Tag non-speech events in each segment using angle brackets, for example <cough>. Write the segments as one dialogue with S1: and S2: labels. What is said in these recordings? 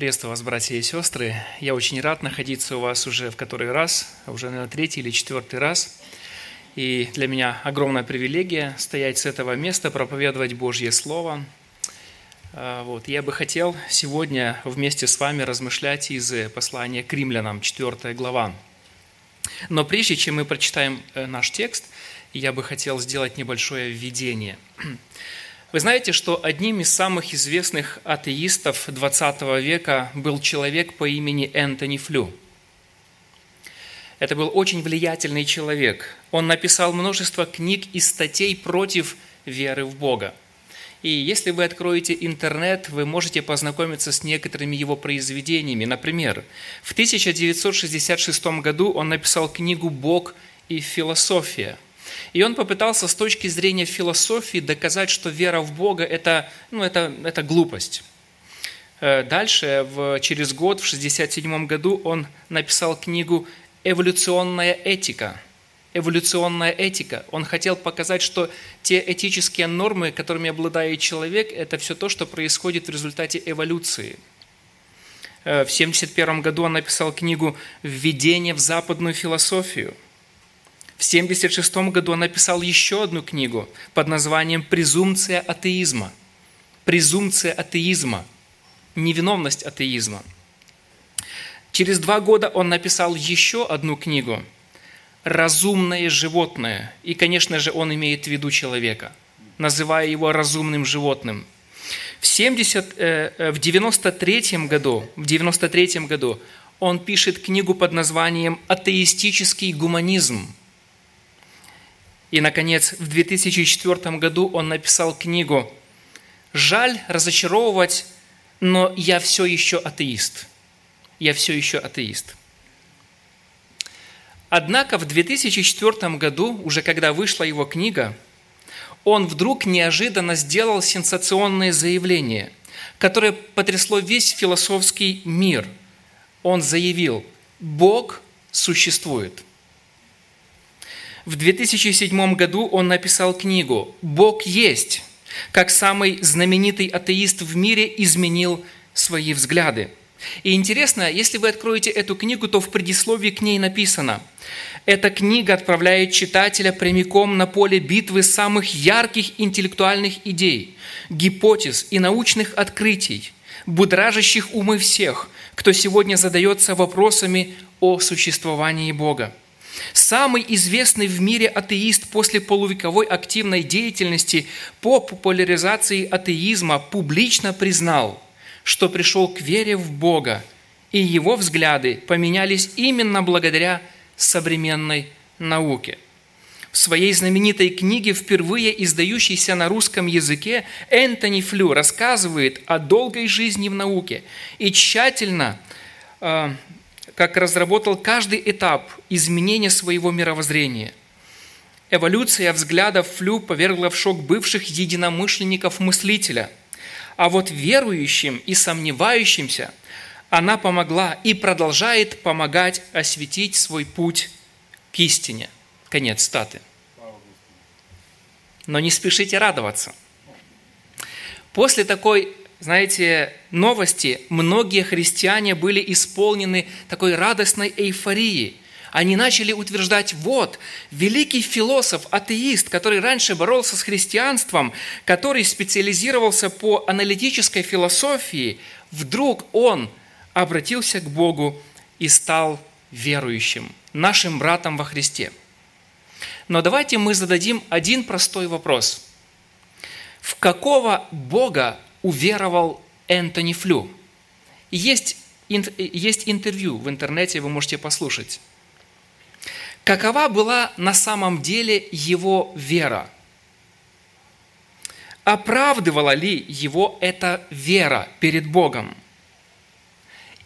S1: Приветствую вас, братья и сестры. Я очень рад находиться у вас уже в который раз, уже, наверное, третий или четвертый раз. И для меня огромная привилегия стоять с этого места, проповедовать Божье Слово. А, вот. Я бы хотел сегодня вместе с вами размышлять из послания к римлянам, 4 глава. Но прежде чем мы прочитаем э, наш текст, я бы хотел сделать небольшое введение – вы знаете, что одним из самых известных атеистов XX века был человек по имени Энтони Флю. Это был очень влиятельный человек. Он написал множество книг и статей против веры в Бога. И если вы откроете интернет, вы можете познакомиться с некоторыми его произведениями. Например, в 1966 году он написал книгу «Бог и философия», и он попытался с точки зрения философии доказать, что вера в Бога это, ну, это, это глупость. Э, дальше, в, через год, в 1967 году, он написал книгу «Эволюционная этика». Эволюционная этика. Он хотел показать, что те этические нормы, которыми обладает человек, это все то, что происходит в результате эволюции. Э, в 1971 году он написал книгу «Введение в западную философию». В 1976 году он написал еще одну книгу под названием «Презумпция атеизма». Презумпция атеизма. Невиновность атеизма. Через два года он написал еще одну книгу «Разумное животное». И, конечно же, он имеет в виду человека, называя его разумным животным. В, 70, э, э в 93 году, в 93 году он пишет книгу под названием «Атеистический гуманизм», и, наконец, в 2004 году он написал книгу «Жаль разочаровывать, но я все еще атеист». Я все еще атеист. Однако в 2004 году, уже когда вышла его книга, он вдруг неожиданно сделал сенсационное заявление, которое потрясло весь философский мир. Он заявил, Бог существует – в 2007 году он написал книгу «Бог есть», как самый знаменитый атеист в мире изменил свои взгляды. И интересно, если вы откроете эту книгу, то в предисловии к ней написано «Эта книга отправляет читателя прямиком на поле битвы самых ярких интеллектуальных идей, гипотез и научных открытий, будражащих умы всех, кто сегодня задается вопросами о существовании Бога. Самый известный в мире атеист после полувековой активной деятельности по популяризации атеизма публично признал, что пришел к вере в Бога, и его взгляды поменялись именно благодаря современной науке. В своей знаменитой книге, впервые издающейся на русском языке, Энтони Флю рассказывает о долгой жизни в науке и тщательно э, как разработал каждый этап изменения своего мировоззрения. Эволюция взглядов Флю повергла в шок бывших единомышленников мыслителя, а вот верующим и сомневающимся она помогла и продолжает помогать осветить свой путь к истине. Конец статы. Но не спешите радоваться. После такой знаете, новости, многие христиане были исполнены такой радостной эйфорией. Они начали утверждать, вот, великий философ, атеист, который раньше боролся с христианством, который специализировался по аналитической философии, вдруг он обратился к Богу и стал верующим, нашим братом во Христе. Но давайте мы зададим один простой вопрос. В какого Бога уверовал Энтони Флю. Есть, есть интервью в интернете, вы можете послушать. Какова была на самом деле его вера? Оправдывала ли его эта вера перед Богом?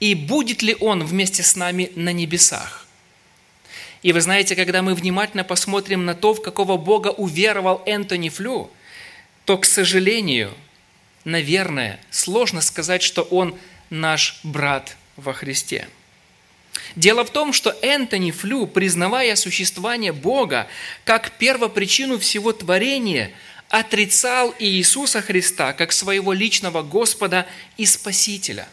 S1: И будет ли он вместе с нами на небесах? И вы знаете, когда мы внимательно посмотрим на то, в какого Бога уверовал Энтони Флю, то, к сожалению, наверное, сложно сказать, что он наш брат во Христе. Дело в том, что Энтони Флю, признавая существование Бога как первопричину всего творения, отрицал Иисуса Христа как своего личного Господа и Спасителя.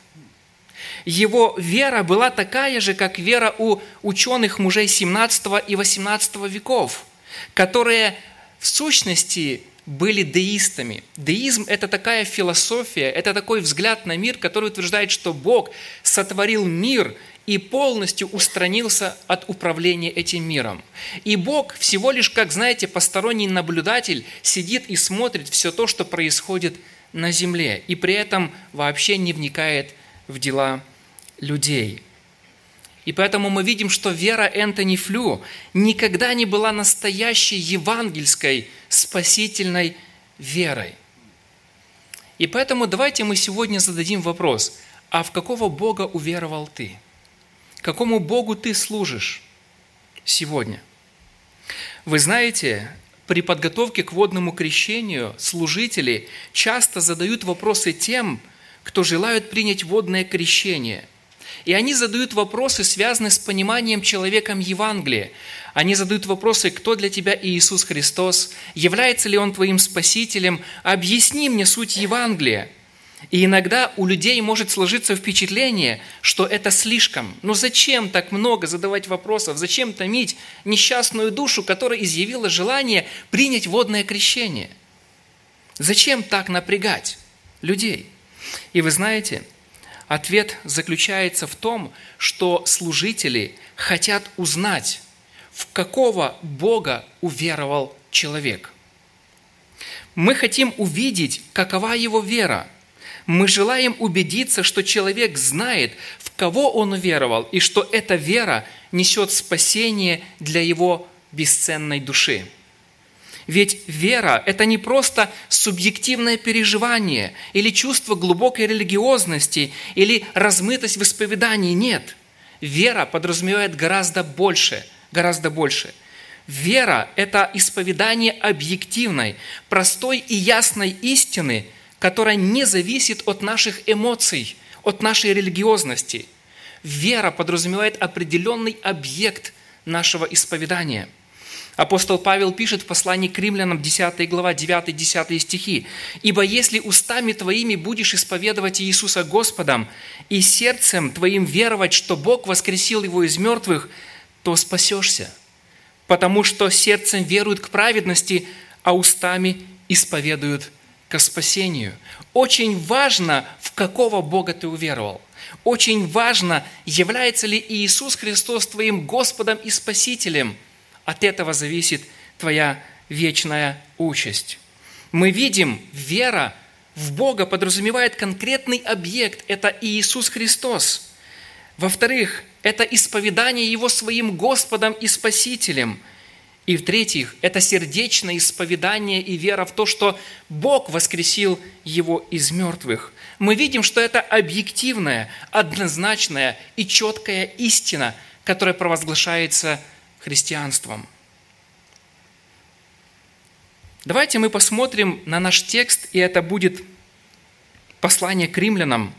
S1: Его вера была такая же, как вера у ученых мужей 17 и 18 веков, которые в сущности были деистами. Деизм – это такая философия, это такой взгляд на мир, который утверждает, что Бог сотворил мир и полностью устранился от управления этим миром. И Бог всего лишь, как знаете, посторонний наблюдатель сидит и смотрит все то, что происходит на земле, и при этом вообще не вникает в дела людей. И поэтому мы видим, что вера Энтони Флю никогда не была настоящей евангельской спасительной верой. И поэтому давайте мы сегодня зададим вопрос, а в какого Бога уверовал ты? Какому Богу ты служишь сегодня? Вы знаете, при подготовке к водному крещению служители часто задают вопросы тем, кто желают принять водное крещение. И они задают вопросы, связанные с пониманием человеком Евангелия. Они задают вопросы, кто для тебя Иисус Христос, является ли Он твоим Спасителем, объясни мне суть Евангелия – и иногда у людей может сложиться впечатление, что это слишком. Но зачем так много задавать вопросов? Зачем томить несчастную душу, которая изъявила желание принять водное крещение? Зачем так напрягать людей? И вы знаете, ответ заключается в том, что служители хотят узнать, в какого Бога уверовал человек. Мы хотим увидеть, какова его вера – мы желаем убедиться, что человек знает, в кого он уверовал, и что эта вера несет спасение для его бесценной души. Ведь вера – это не просто субъективное переживание или чувство глубокой религиозности или размытость в исповедании. Нет. Вера подразумевает гораздо больше, гораздо больше. Вера – это исповедание объективной, простой и ясной истины – которая не зависит от наших эмоций, от нашей религиозности. Вера подразумевает определенный объект нашего исповедания. Апостол Павел пишет в послании к римлянам 10 глава 9-10 стихи. «Ибо если устами твоими будешь исповедовать Иисуса Господом и сердцем твоим веровать, что Бог воскресил его из мертвых, то спасешься, потому что сердцем веруют к праведности, а устами исповедуют к спасению. Очень важно, в какого Бога ты уверовал. Очень важно, является ли Иисус Христос твоим Господом и Спасителем. От этого зависит твоя вечная участь. Мы видим, вера в Бога подразумевает конкретный объект – это Иисус Христос. Во-вторых, это исповедание Его своим Господом и Спасителем – и в-третьих, это сердечное исповедание и вера в то, что Бог воскресил его из мертвых. Мы видим, что это объективная, однозначная и четкая истина, которая провозглашается христианством. Давайте мы посмотрим на наш текст, и это будет послание к римлянам,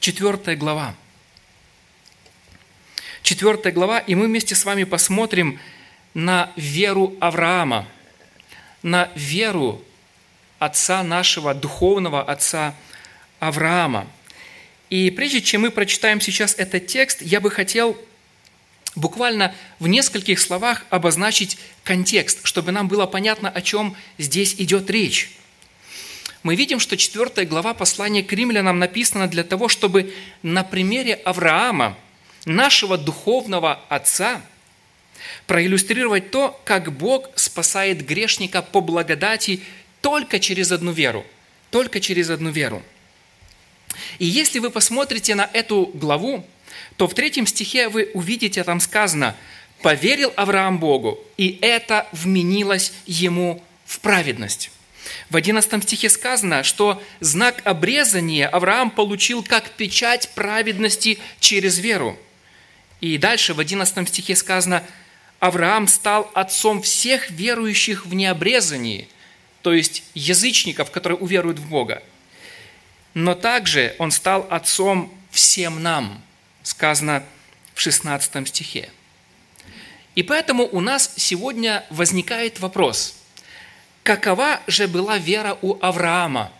S1: 4 глава. 4 глава, и мы вместе с вами посмотрим на веру Авраама, на веру отца нашего, духовного отца Авраама. И прежде чем мы прочитаем сейчас этот текст, я бы хотел буквально в нескольких словах обозначить контекст, чтобы нам было понятно, о чем здесь идет речь. Мы видим, что 4 глава послания к римлянам написана для того, чтобы на примере Авраама – нашего духовного Отца, проиллюстрировать то, как Бог спасает грешника по благодати только через одну веру. Только через одну веру. И если вы посмотрите на эту главу, то в третьем стихе вы увидите, там сказано, «Поверил Авраам Богу, и это вменилось ему в праведность». В 11 стихе сказано, что знак обрезания Авраам получил как печать праведности через веру. И дальше в 11 стихе сказано, Авраам стал отцом всех верующих в необрезании, то есть язычников, которые уверуют в Бога. Но также он стал отцом всем нам, сказано в 16 стихе. И поэтому у нас сегодня возникает вопрос, какова же была вера у Авраама,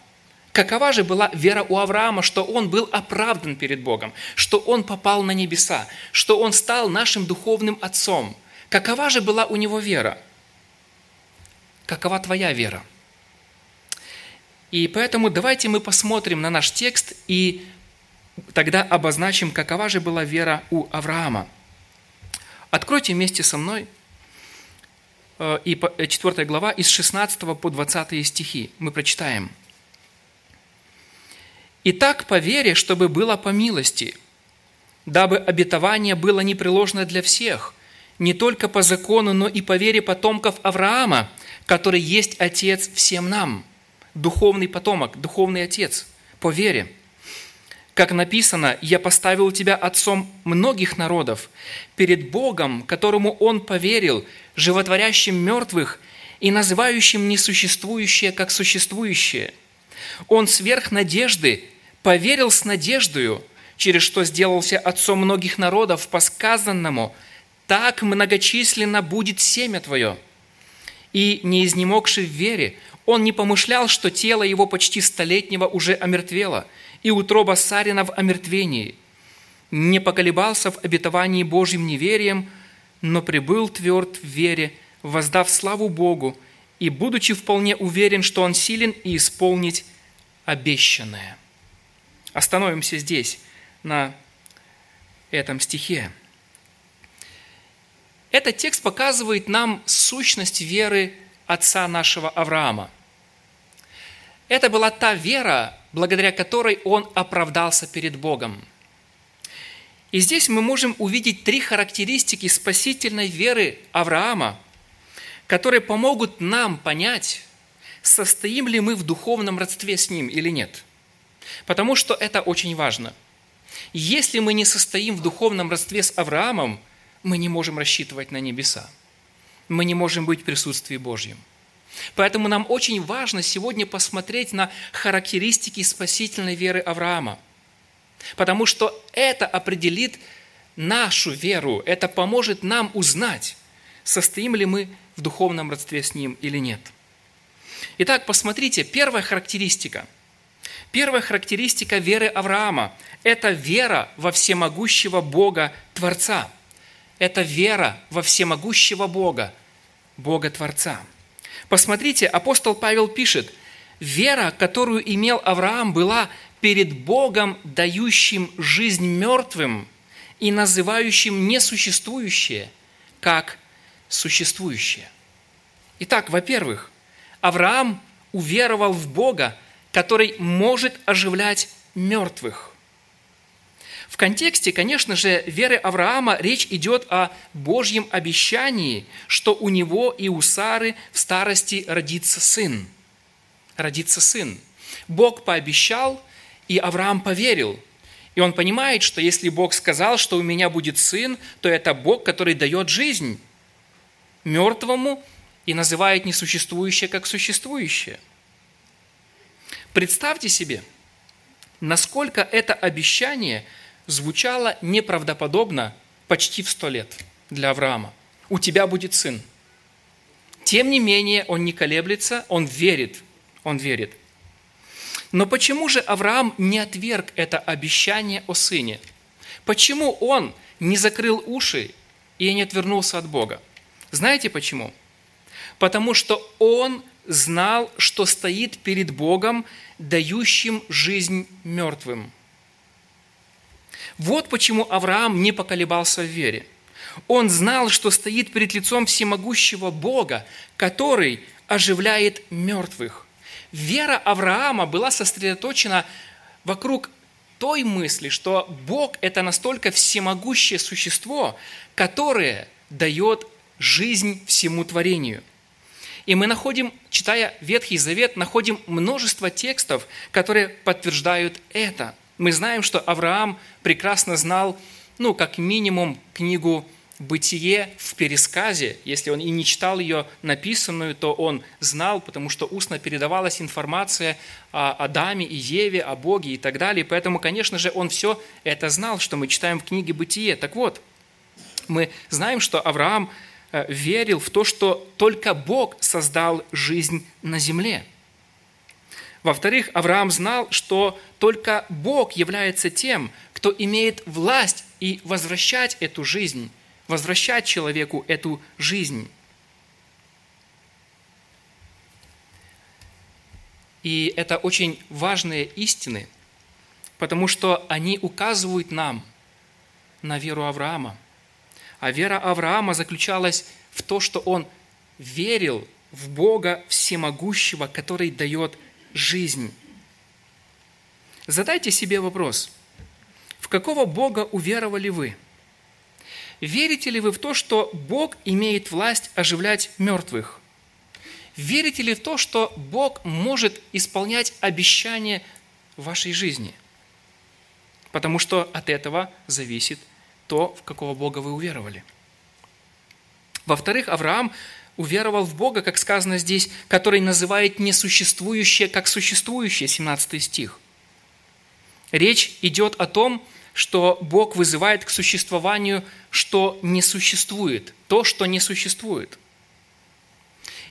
S1: Какова же была вера у Авраама, что он был оправдан перед Богом, что он попал на небеса, что он стал нашим духовным отцом? Какова же была у него вера? Какова твоя вера? И поэтому давайте мы посмотрим на наш текст и тогда обозначим, какова же была вера у Авраама. Откройте вместе со мной э, и 4 э, глава из 16 по 20 стихи. Мы прочитаем – и так по вере, чтобы было по милости, дабы обетование было непреложно для всех, не только по закону, но и по вере потомков Авраама, который есть Отец всем нам, духовный потомок, духовный Отец, по вере. Как написано, «Я поставил тебя отцом многих народов, перед Богом, которому Он поверил, животворящим мертвых и называющим несуществующее как существующее. Он сверх надежды поверил с надеждою, через что сделался отцом многих народов, по сказанному, так многочисленно будет семя твое. И, не изнемогший в вере, он не помышлял, что тело его почти столетнего уже омертвело, и утроба Сарина в омертвении. Не поколебался в обетовании Божьим неверием, но прибыл тверд в вере, воздав славу Богу, и будучи вполне уверен, что он силен и исполнить обещанное. Остановимся здесь, на этом стихе. Этот текст показывает нам сущность веры отца нашего Авраама. Это была та вера, благодаря которой он оправдался перед Богом. И здесь мы можем увидеть три характеристики спасительной веры Авраама, которые помогут нам понять, состоим ли мы в духовном родстве с ним или нет – Потому что это очень важно. Если мы не состоим в духовном родстве с Авраамом, мы не можем рассчитывать на небеса. Мы не можем быть в присутствии Божьем. Поэтому нам очень важно сегодня посмотреть на характеристики спасительной веры Авраама. Потому что это определит нашу веру, это поможет нам узнать, состоим ли мы в духовном родстве с Ним или нет. Итак, посмотрите, первая характеристика – Первая характеристика веры Авраама – это вера во всемогущего Бога Творца. Это вера во всемогущего Бога, Бога Творца. Посмотрите, апостол Павел пишет, вера, которую имел Авраам, была перед Богом, дающим жизнь мертвым и называющим несуществующее как существующее. Итак, во-первых, Авраам уверовал в Бога, который может оживлять мертвых. В контексте, конечно же, веры Авраама речь идет о Божьем обещании, что у него и у Сары в старости родится сын. Родится сын. Бог пообещал, и Авраам поверил. И он понимает, что если Бог сказал, что у меня будет сын, то это Бог, который дает жизнь мертвому и называет несуществующее как существующее – Представьте себе, насколько это обещание звучало неправдоподобно почти в сто лет для Авраама. У тебя будет сын. Тем не менее, он не колеблется, он верит, он верит. Но почему же Авраам не отверг это обещание о сыне? Почему он не закрыл уши и не отвернулся от Бога? Знаете почему? Потому что он знал, что стоит перед Богом, дающим жизнь мертвым. Вот почему Авраам не поколебался в вере. Он знал, что стоит перед лицом всемогущего Бога, который оживляет мертвых. Вера Авраама была сосредоточена вокруг той мысли, что Бог – это настолько всемогущее существо, которое дает жизнь всему творению – и мы находим, читая Ветхий Завет, находим множество текстов, которые подтверждают это. Мы знаем, что Авраам прекрасно знал, ну, как минимум, книгу «Бытие» в пересказе. Если он и не читал ее написанную, то он знал, потому что устно передавалась информация о Адаме и Еве, о Боге и так далее. Поэтому, конечно же, он все это знал, что мы читаем в книге «Бытие». Так вот, мы знаем, что Авраам – Э, верил в то, что только Бог создал жизнь на земле. Во-вторых, Авраам знал, что только Бог является тем, кто имеет власть и возвращать эту жизнь, возвращать человеку эту жизнь. И это очень важные истины, потому что они указывают нам на веру Авраама. А вера Авраама заключалась в то, что он верил в Бога Всемогущего, который дает жизнь. Задайте себе вопрос, в какого Бога уверовали вы? Верите ли вы в то, что Бог имеет власть оживлять мертвых? Верите ли в то, что Бог может исполнять обещания вашей жизни? Потому что от этого зависит то, в какого Бога вы уверовали. Во-вторых, Авраам уверовал в Бога, как сказано здесь, который называет несуществующее как существующее, 17 стих. Речь идет о том, что Бог вызывает к существованию, что не существует, то, что не существует.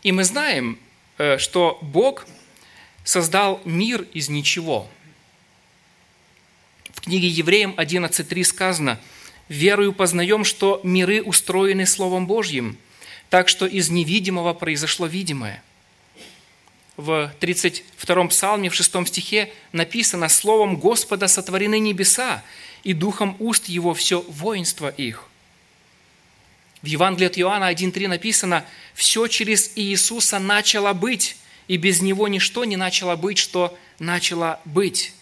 S1: И мы знаем, э, что Бог создал мир из ничего. В книге Евреям 11.3 сказано, «Верою познаем, что миры устроены Словом Божьим, так что из невидимого произошло видимое. В 32-м псалме, в 6 стихе написано «Словом Господа сотворены небеса, и духом уст Его все воинство их». В Евангелии от Иоанна 1.3 написано «Все через Иисуса начало быть, и без Него ничто не начало быть, что начало быть».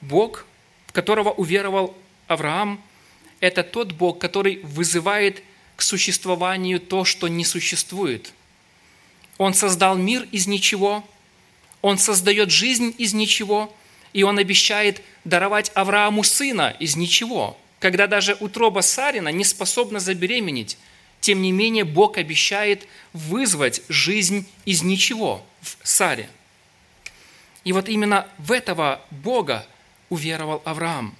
S1: Бог, в которого уверовал Авраам, это тот Бог, который вызывает к существованию то, что не существует. Он создал мир из ничего, Он создает жизнь из ничего, и Он обещает даровать Аврааму сына из ничего, когда даже утроба Сарина не способна забеременеть. Тем не менее, Бог обещает вызвать жизнь из ничего в Саре. И вот именно в этого Бога уверовал Авраам.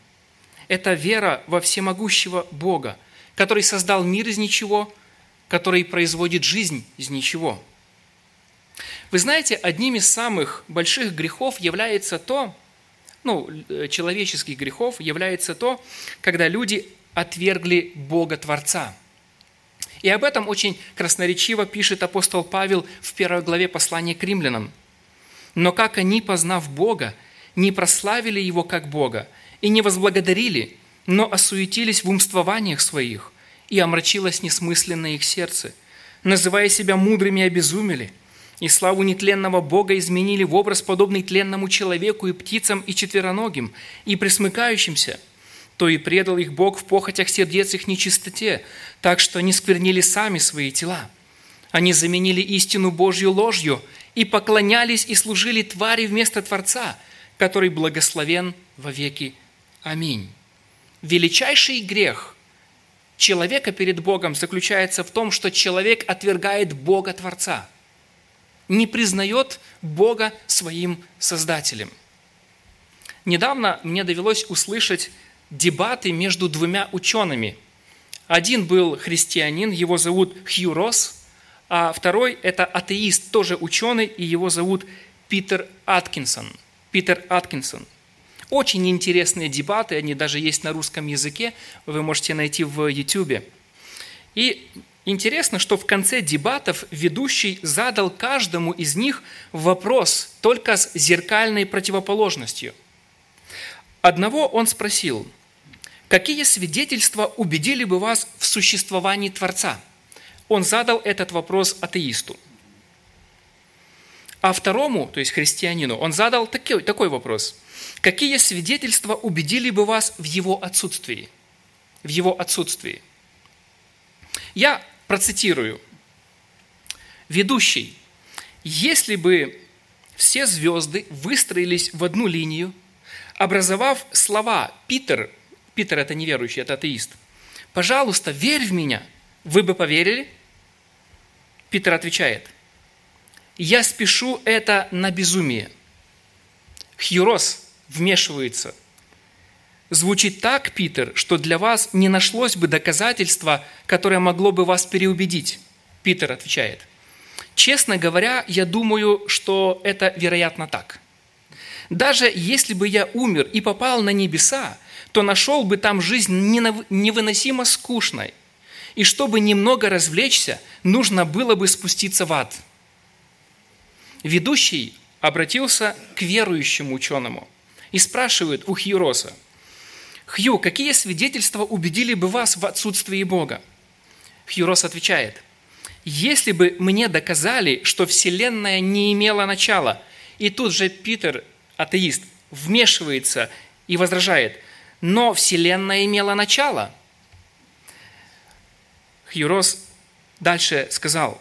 S1: Это вера во всемогущего Бога – который создал мир из ничего, который производит жизнь из ничего. Вы знаете, одним из самых больших грехов является то, ну, э, человеческих грехов является то, когда люди отвергли Бога Творца. И об этом очень красноречиво пишет апостол Павел в первой главе послания к римлянам. «Но как они, познав Бога, не прославили Его как Бога и не возблагодарили, но осуетились в умствованиях своих, и омрачилось несмысленное их сердце. Называя себя мудрыми, обезумели, и славу нетленного Бога изменили в образ, подобный тленному человеку и птицам, и четвероногим, и присмыкающимся, то и предал их Бог в похотях сердец их нечистоте, так что они сквернили сами свои тела. Они заменили истину Божью ложью и поклонялись и служили твари вместо Творца, который благословен во веки. Аминь величайший грех человека перед Богом заключается в том, что человек отвергает Бога Творца, не признает Бога своим Создателем. Недавно мне довелось услышать дебаты между двумя учеными. Один был христианин, его зовут Хью Росс, а второй – это атеист, тоже ученый, и его зовут Питер Аткинсон. Питер Аткинсон – очень интересные дебаты, они даже есть на русском языке, вы можете найти в YouTube. И интересно, что в конце дебатов ведущий задал каждому из них вопрос только с зеркальной противоположностью. Одного он спросил, какие свидетельства убедили бы вас в существовании Творца? Он задал этот вопрос атеисту. А второму, то есть христианину, он задал такой, такой вопрос – Какие свидетельства убедили бы вас в его отсутствии? В его отсутствии. Я процитирую. Ведущий, если бы все звезды выстроились в одну линию, образовав слова «Питер», Питер – это неверующий, это атеист, «Пожалуйста, верь в меня», вы бы поверили? Питер отвечает, «Я спешу это на безумие». Хьюрос вмешивается. Звучит так, Питер, что для вас не нашлось бы доказательства, которое могло бы вас переубедить. Питер отвечает. Честно говоря, я думаю, что это вероятно так. Даже если бы я умер и попал на небеса, то нашел бы там жизнь невыносимо скучной. И чтобы немного развлечься, нужно было бы спуститься в ад. Ведущий обратился к верующему ученому и спрашивает у Хьюроса, «Хью, какие свидетельства убедили бы вас в отсутствии Бога?» Хьюрос отвечает, «Если бы мне доказали, что Вселенная не имела начала», и тут же Питер, атеист, вмешивается и возражает, «Но Вселенная имела начало». Хьюрос дальше сказал,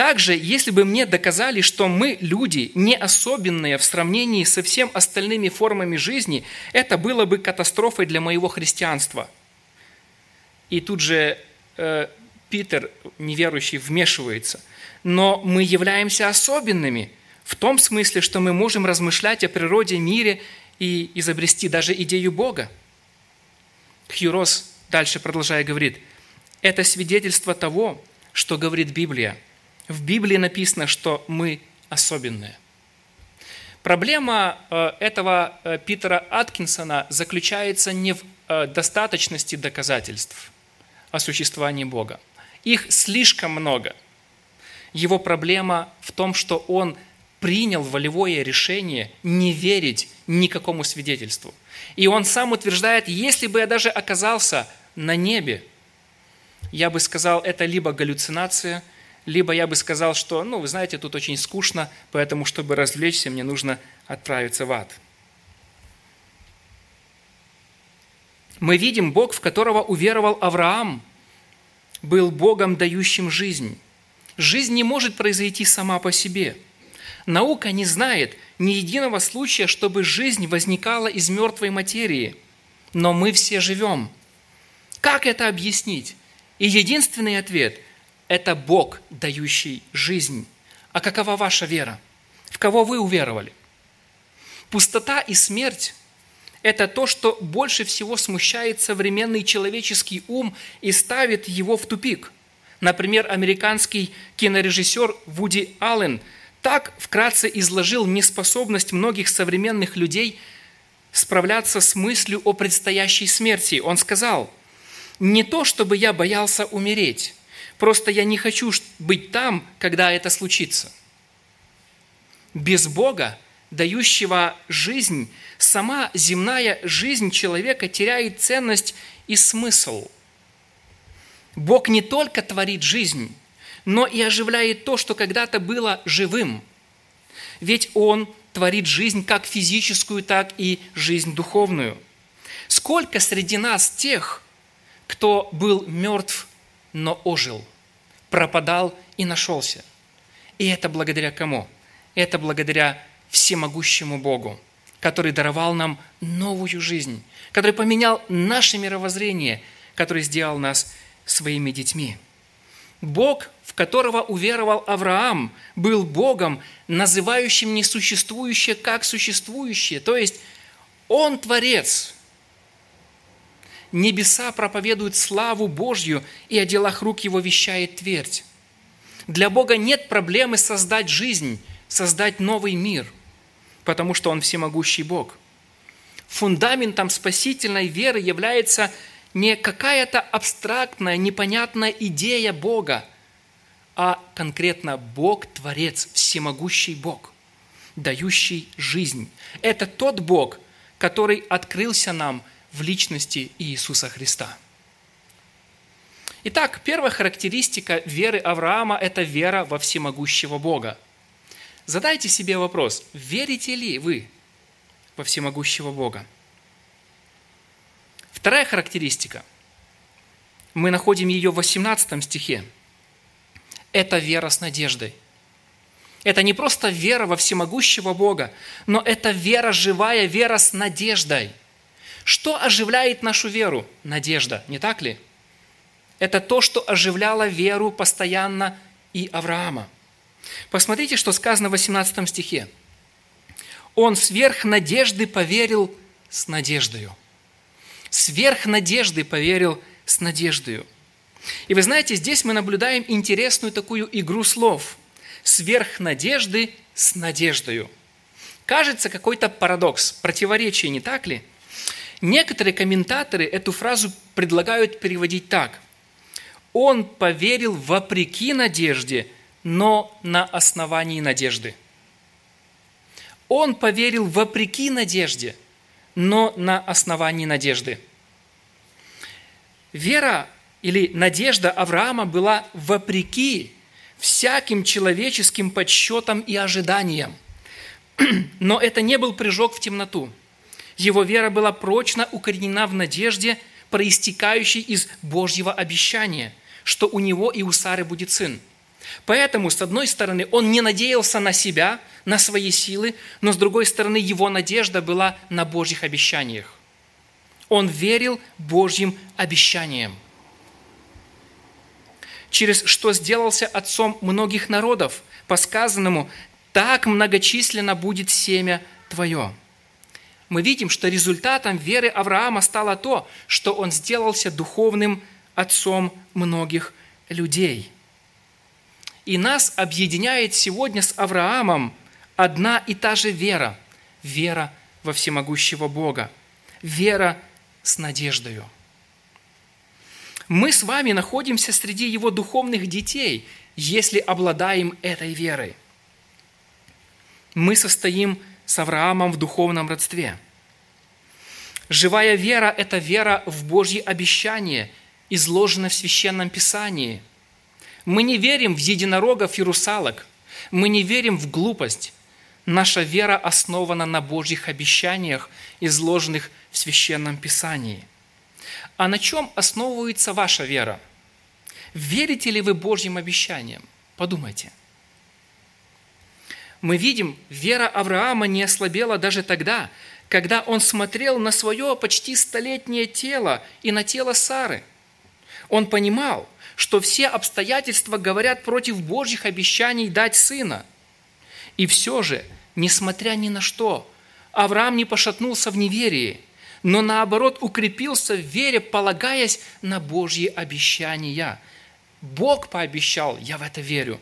S1: также, если бы мне доказали, что мы, люди, не особенные в сравнении со всем остальными формами жизни, это было бы катастрофой для моего христианства. И тут же э, Питер, неверующий, вмешивается. Но мы являемся особенными в том смысле, что мы можем размышлять о природе, мире и изобрести даже идею Бога. Хьюрос дальше продолжая говорит, это свидетельство того, что говорит Библия – в Библии написано, что мы особенные. Проблема э, этого э, Питера Аткинсона заключается не в э, достаточности доказательств о существовании Бога. Их слишком много. Его проблема в том, что он принял волевое решение не верить никакому свидетельству. И он сам утверждает, если бы я даже оказался на небе, я бы сказал, это либо галлюцинация – либо я бы сказал, что, ну, вы знаете, тут очень скучно, поэтому, чтобы развлечься, мне нужно отправиться в ад. Мы видим Бог, в которого уверовал Авраам, был Богом, дающим жизнь. Жизнь не может произойти сама по себе. Наука не знает ни единого случая, чтобы жизнь возникала из мертвой материи. Но мы все живем. Как это объяснить? И единственный ответ – это Бог, дающий жизнь. А какова ваша вера? В кого вы уверовали? Пустота и смерть – это то, что больше всего смущает современный человеческий ум и ставит его в тупик. Например, американский кинорежиссер Вуди Аллен так вкратце изложил неспособность многих современных людей справляться с мыслью о предстоящей смерти. Он сказал, «Не то, чтобы я боялся умереть, Просто я не хочу быть там, когда это случится. Без Бога, дающего жизнь, сама земная жизнь человека теряет ценность и смысл. Бог не только творит жизнь, но и оживляет то, что когда-то было живым. Ведь Он творит жизнь как физическую, так и жизнь духовную. Сколько среди нас тех, кто был мертв но ожил, пропадал и нашелся. И это благодаря кому? Это благодаря всемогущему Богу, который даровал нам новую жизнь, который поменял наше мировоззрение, который сделал нас своими детьми. Бог, в которого уверовал Авраам, был Богом, называющим несуществующее как существующее. То есть Он Творец – Небеса проповедуют славу Божью, и о делах рук Его вещает твердь. Для Бога нет проблемы создать жизнь, создать новый мир, потому что Он всемогущий Бог. Фундаментом спасительной веры является не какая-то абстрактная, непонятная идея Бога, а конкретно Бог – Творец, всемогущий Бог, дающий жизнь. Это тот Бог, который открылся нам – в личности Иисуса Христа. Итак, первая характеристика веры Авраама – это вера во всемогущего Бога. Задайте себе вопрос, верите ли вы во всемогущего Бога? Вторая характеристика, мы находим ее в 18 стихе. Это вера с надеждой. Это не просто вера во всемогущего Бога, но это вера живая, вера с надеждой – что оживляет нашу веру? Надежда, не так ли? Это то, что оживляло веру постоянно и Авраама. Посмотрите, что сказано в 18 стихе. Он сверх надежды поверил с надеждою. Сверх надежды поверил с надеждою. И вы знаете, здесь мы наблюдаем интересную такую игру слов. сверх надежды с надеждою. Кажется какой-то парадокс, противоречие, не так ли? Некоторые комментаторы эту фразу предлагают переводить так. Он поверил вопреки надежде, но на основании надежды. Он поверил вопреки надежде, но на основании надежды. Вера или надежда Авраама была вопреки всяким человеческим подсчетам и ожиданиям. <clears throat> Но это не был прыжок в темноту. Его вера была прочно укоренена в надежде, проистекающей из Божьего обещания, что у него и у Сары будет сын. Поэтому, с одной стороны, он не надеялся на себя, на свои силы, но с другой стороны, его надежда была на Божьих обещаниях. Он верил Божьим обещаниям через что сделался отцом многих народов, по сказанному, так многочисленно будет семя твое. Мы видим, что результатом веры Авраама стало то, что он сделался духовным отцом многих людей. И нас объединяет сегодня с Авраамом одна и та же вера – вера во всемогущего Бога, вера с надеждою – мы с вами находимся среди его духовных детей, если обладаем этой верой. Мы состоим с Авраамом в духовном родстве. Живая вера – это вера в Божьи обещания, изложенное в Священном Писании. Мы не верим в единорогов и русалок. Мы не верим в глупость. Наша вера основана на Божьих обещаниях, изложенных в Священном Писании. А на чем основывается ваша вера? Верите ли вы Божьим обещаниям? Подумайте. Мы видим, вера Авраама не ослабела даже тогда, когда он смотрел на свое почти столетнее тело и на тело Сары. Он понимал, что все обстоятельства говорят против Божьих обещаний дать сына. И все же, несмотря ни на что, Авраам не пошатнулся в неверии – но наоборот укрепился в вере, полагаясь на Божьи обещания. Бог пообещал, я в это верю.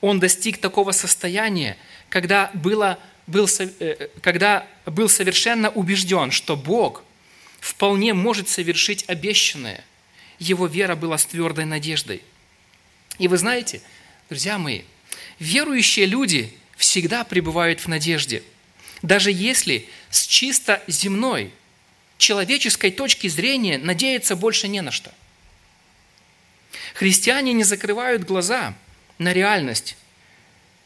S1: Он достиг такого состояния, когда, было, был, э, когда был совершенно убежден, что Бог вполне может совершить обещанное. Его вера была с твердой надеждой. И вы знаете, друзья мои, верующие люди всегда пребывают в надежде – даже если с чисто земной, человеческой точки зрения надеяться больше не на что. Христиане не закрывают глаза на реальность,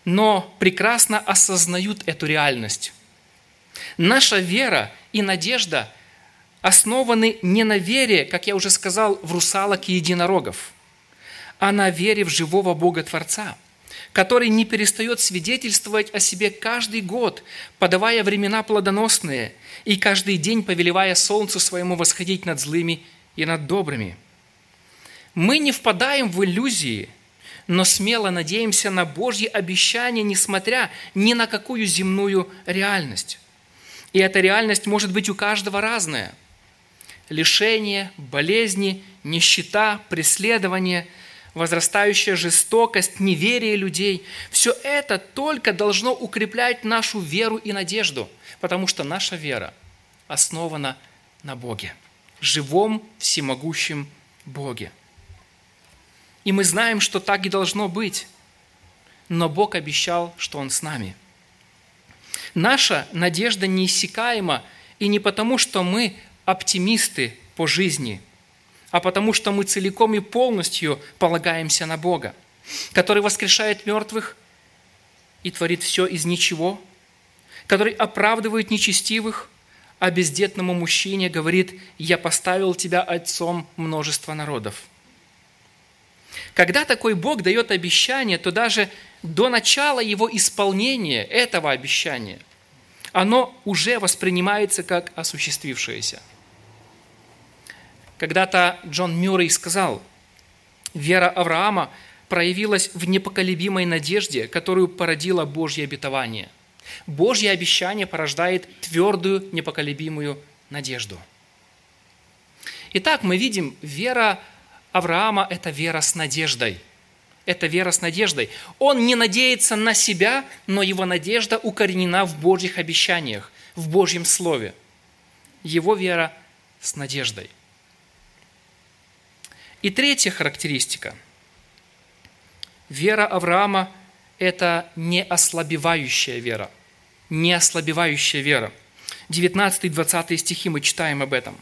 S1: но прекрасно осознают эту реальность. Наша вера и надежда основаны не на вере, как я уже сказал, в русалок и единорогов, а на вере в живого Бога Творца – который не перестает свидетельствовать о себе каждый год, подавая времена плодоносные и каждый день повелевая солнцу своему восходить над злыми и над добрыми. Мы не впадаем в иллюзии, но смело надеемся на Божьи обещания, несмотря ни на какую земную реальность. И эта реальность может быть у каждого разная. Лишение, болезни, нищета, преследование – возрастающая жестокость, неверие людей. Все это только должно укреплять нашу веру и надежду, потому что наша вера основана на Боге, живом, всемогущем Боге. И мы знаем, что так и должно быть, но Бог обещал, что Он с нами. Наша надежда неиссякаема, и не потому, что мы оптимисты по жизни – а потому что мы целиком и полностью полагаемся на Бога, который воскрешает мертвых и творит все из ничего, который оправдывает нечестивых, а бездетному мужчине говорит, «Я поставил тебя отцом множества народов». Когда такой Бог дает обещание, то даже до начала его исполнения этого обещания оно уже воспринимается как осуществившееся – когда-то Джон Мюррей сказал, вера Авраама проявилась в непоколебимой надежде, которую породило Божье обетование. Божье обещание порождает твердую, непоколебимую надежду. Итак, мы видим, вера Авраама – это вера с надеждой. Это вера с надеждой. Он не надеется на себя, но его надежда укоренена в Божьих обещаниях, в Божьем Слове. Его вера с надеждой. И третья характеристика. Вера Авраама – это не ослабевающая вера. Не ослабевающая вера. 19-20 стихи мы читаем об этом.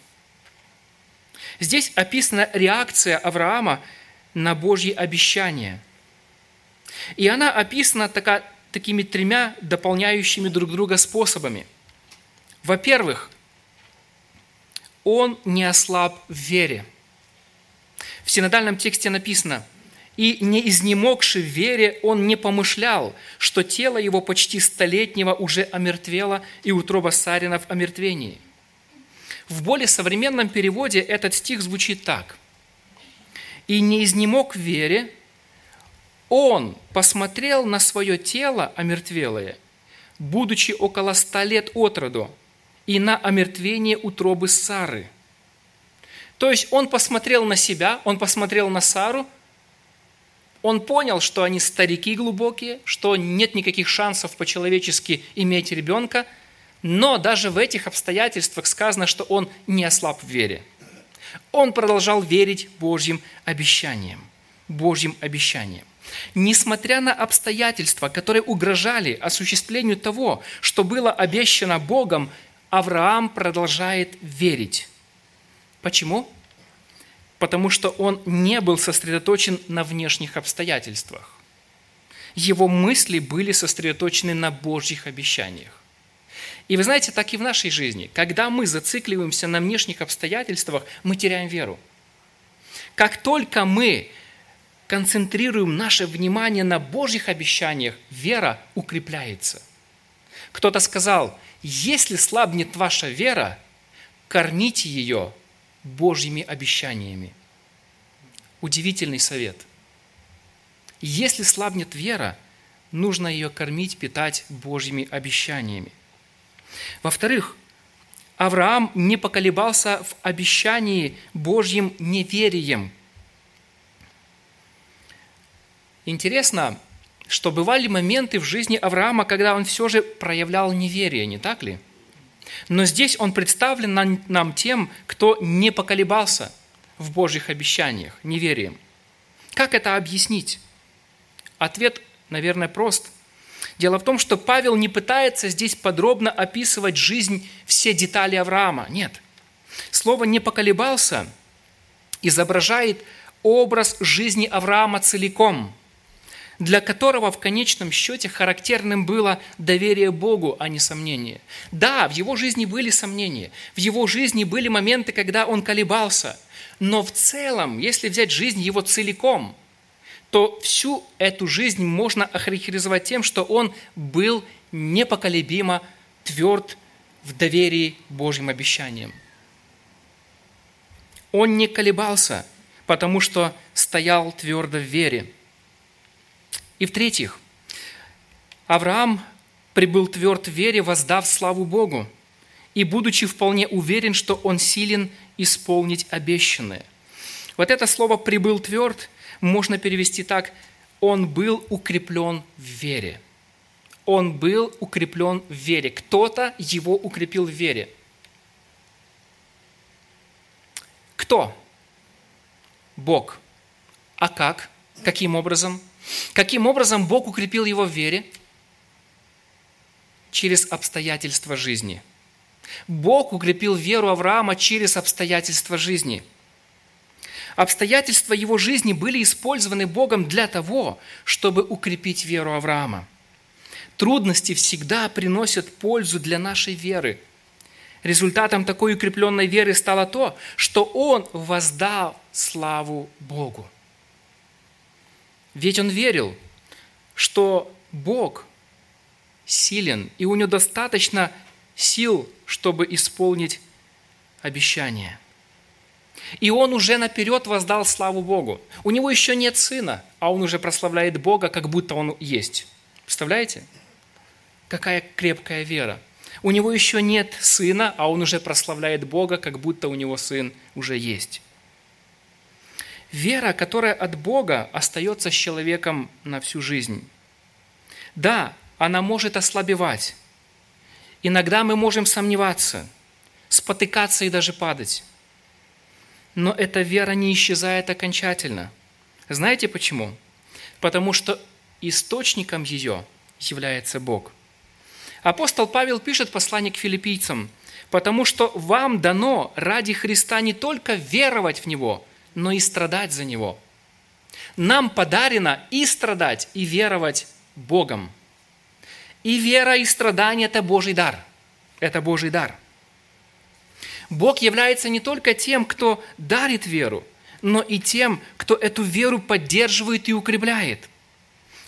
S1: Здесь описана реакция Авраама – на Божьи обещания. И она описана така, такими тремя дополняющими друг друга способами. Во-первых, он не ослаб в вере. В синодальном тексте написано, «И не изнемогший в вере, он не помышлял, что тело его почти столетнего уже омертвело, и утроба Сарина в омертвении». В более современном переводе этот стих звучит так и не изнемог в вере, он посмотрел на свое тело омертвелое, будучи около ста лет от роду, и на омертвение утробы Сары. То есть он посмотрел на себя, он посмотрел на Сару, он понял, что они старики глубокие, что нет никаких шансов по-человечески иметь ребенка, но даже в этих обстоятельствах сказано, что он не ослаб в вере – он продолжал верить Божьим обещаниям. Божьим обещаниям. Несмотря на обстоятельства, которые угрожали осуществлению того, что было обещано Богом, Авраам продолжает верить. Почему? Потому что он не был сосредоточен на внешних обстоятельствах. Его мысли были сосредоточены на Божьих обещаниях. И вы знаете, так и в нашей жизни. Когда мы зацикливаемся на внешних обстоятельствах, мы теряем веру. Как только мы концентрируем наше внимание на Божьих обещаниях, вера укрепляется. Кто-то сказал, если слабнет ваша вера, кормите ее Божьими обещаниями. Удивительный совет. Если слабнет вера, нужно ее кормить, питать Божьими обещаниями. Во-вторых, Авраам не поколебался в обещании Божьим неверием. Интересно, что бывали моменты в жизни Авраама, когда он все же проявлял неверие, не так ли? Но здесь он представлен нам тем, кто не поколебался в Божьих обещаниях, неверием. Как это объяснить? Ответ, наверное, прост – Дело в том, что Павел не пытается здесь подробно описывать жизнь, все детали Авраама. Нет. Слово «не поколебался» изображает образ жизни Авраама целиком, для которого в конечном счете характерным было доверие Богу, а не сомнение. Да, в его жизни были сомнения, в его жизни были моменты, когда он колебался, но в целом, если взять жизнь его целиком – то всю эту жизнь можно охарактеризовать тем, что он был непоколебимо тверд в доверии Божьим обещаниям. Он не колебался, потому что стоял твердо в вере. И в-третьих, Авраам прибыл тверд в вере, воздав славу Богу, и будучи вполне уверен, что он силен исполнить обещанное. Вот это слово «прибыл тверд» можно перевести так, он был укреплен в вере. Он был укреплен в вере. Кто-то его укрепил в вере. Кто? Бог. А как? Каким образом? Каким образом Бог укрепил его в вере? Через обстоятельства жизни. Бог укрепил веру Авраама через обстоятельства жизни – Обстоятельства его жизни были использованы Богом для того, чтобы укрепить веру Авраама. Трудности всегда приносят пользу для нашей веры. Результатом такой укрепленной веры стало то, что он воздал славу Богу. Ведь он верил, что Бог силен, и у него достаточно сил, чтобы исполнить обещание – и он уже наперед воздал славу Богу. У него еще нет сына, а он уже прославляет Бога, как будто он есть. Представляете? Какая крепкая вера. У него еще нет сына, а он уже прославляет Бога, как будто у него сын уже есть. Вера, которая от Бога, остается с человеком на всю жизнь. Да, она может ослабевать. Иногда мы можем сомневаться, спотыкаться и даже падать. Но эта вера не исчезает окончательно. Знаете почему? Потому что источником ее является Бог. Апостол Павел пишет послание к филиппийцам, потому что вам дано ради Христа не только веровать в Него, но и страдать за Него. Нам подарено и страдать, и веровать Богом. И вера, и страдание – это Божий дар. Это Божий дар. Бог является не только тем, кто дарит веру, но и тем, кто эту веру поддерживает и укрепляет.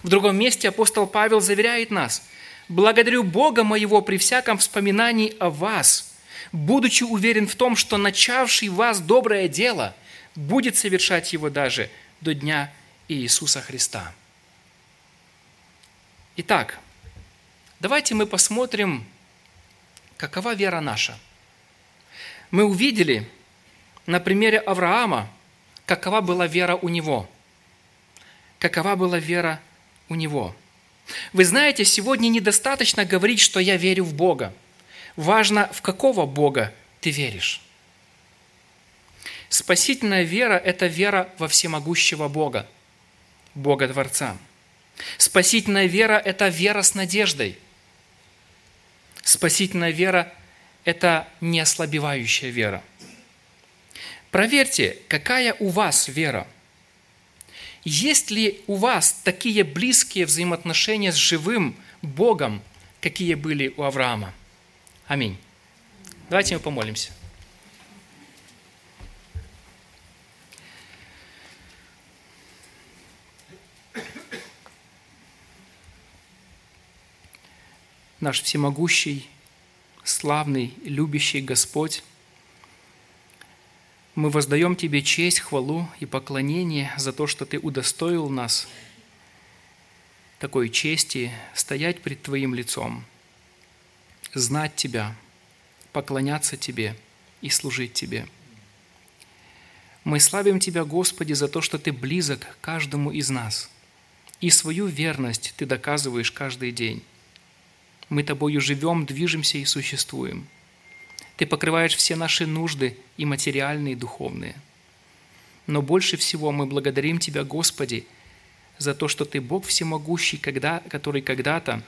S1: В другом месте апостол Павел заверяет нас, «Благодарю Бога моего при всяком вспоминании о вас, будучи уверен в том, что начавший вас доброе дело будет совершать его даже до дня Иисуса Христа». Итак, давайте мы посмотрим, какова вера наша. Мы увидели на примере Авраама, какова была вера у него. Какова была вера у него. Вы знаете, сегодня недостаточно говорить, что я верю в Бога. Важно, в какого Бога ты веришь. Спасительная вера – это вера во всемогущего Бога, Бога Творца. Спасительная вера – это вера с надеждой. Спасительная вера – это неослабевающая вера. Проверьте, какая у вас вера – есть ли у вас такие близкие взаимоотношения с живым Богом, какие были у Авраама? Аминь. Давайте мы помолимся. Наш всемогущий, славный, любящий Господь, мы воздаем Тебе честь, хвалу и поклонение за то, что Ты удостоил нас такой чести стоять пред Твоим лицом, знать Тебя, поклоняться Тебе и служить Тебе. Мы славим Тебя, Господи, за то, что Ты близок каждому из нас, и свою верность Ты доказываешь каждый день. Мы Тобою живем, движемся и существуем – ты покрываешь все наши нужды и материальные, и духовные. Но больше всего мы благодарим Тебя, Господи, за то, что Ты Бог всемогущий, когда, который когда-то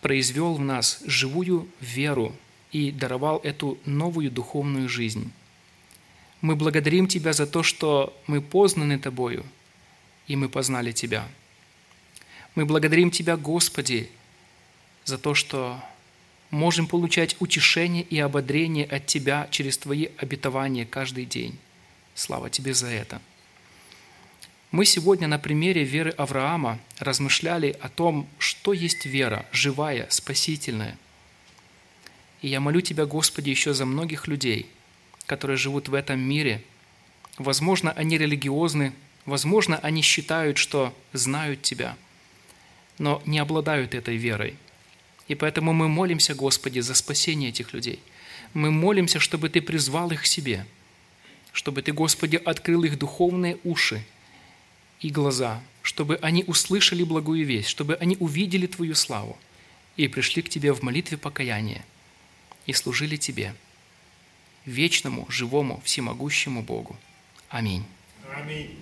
S1: произвел в нас живую веру и даровал эту новую духовную жизнь. Мы благодарим Тебя за то, что мы познаны Тобою, и мы познали Тебя. Мы благодарим Тебя, Господи, за то, что можем получать утешение и ободрение от Тебя через Твои обетования каждый день. Слава Тебе за это. Мы сегодня на примере веры Авраама размышляли о том, что есть вера, живая, спасительная. И я молю Тебя, Господи, еще за многих людей, которые живут в этом мире. Возможно, они религиозны, возможно, они считают, что знают Тебя, но не обладают этой верой – и поэтому мы молимся, Господи, за спасение этих людей. Мы молимся, чтобы Ты призвал их к себе, чтобы Ты, Господи, открыл их духовные уши и глаза, чтобы они услышали благую весть, чтобы они увидели Твою славу и пришли к Тебе в молитве покаяния и служили Тебе, вечному, живому, всемогущему Богу. Аминь. Аминь.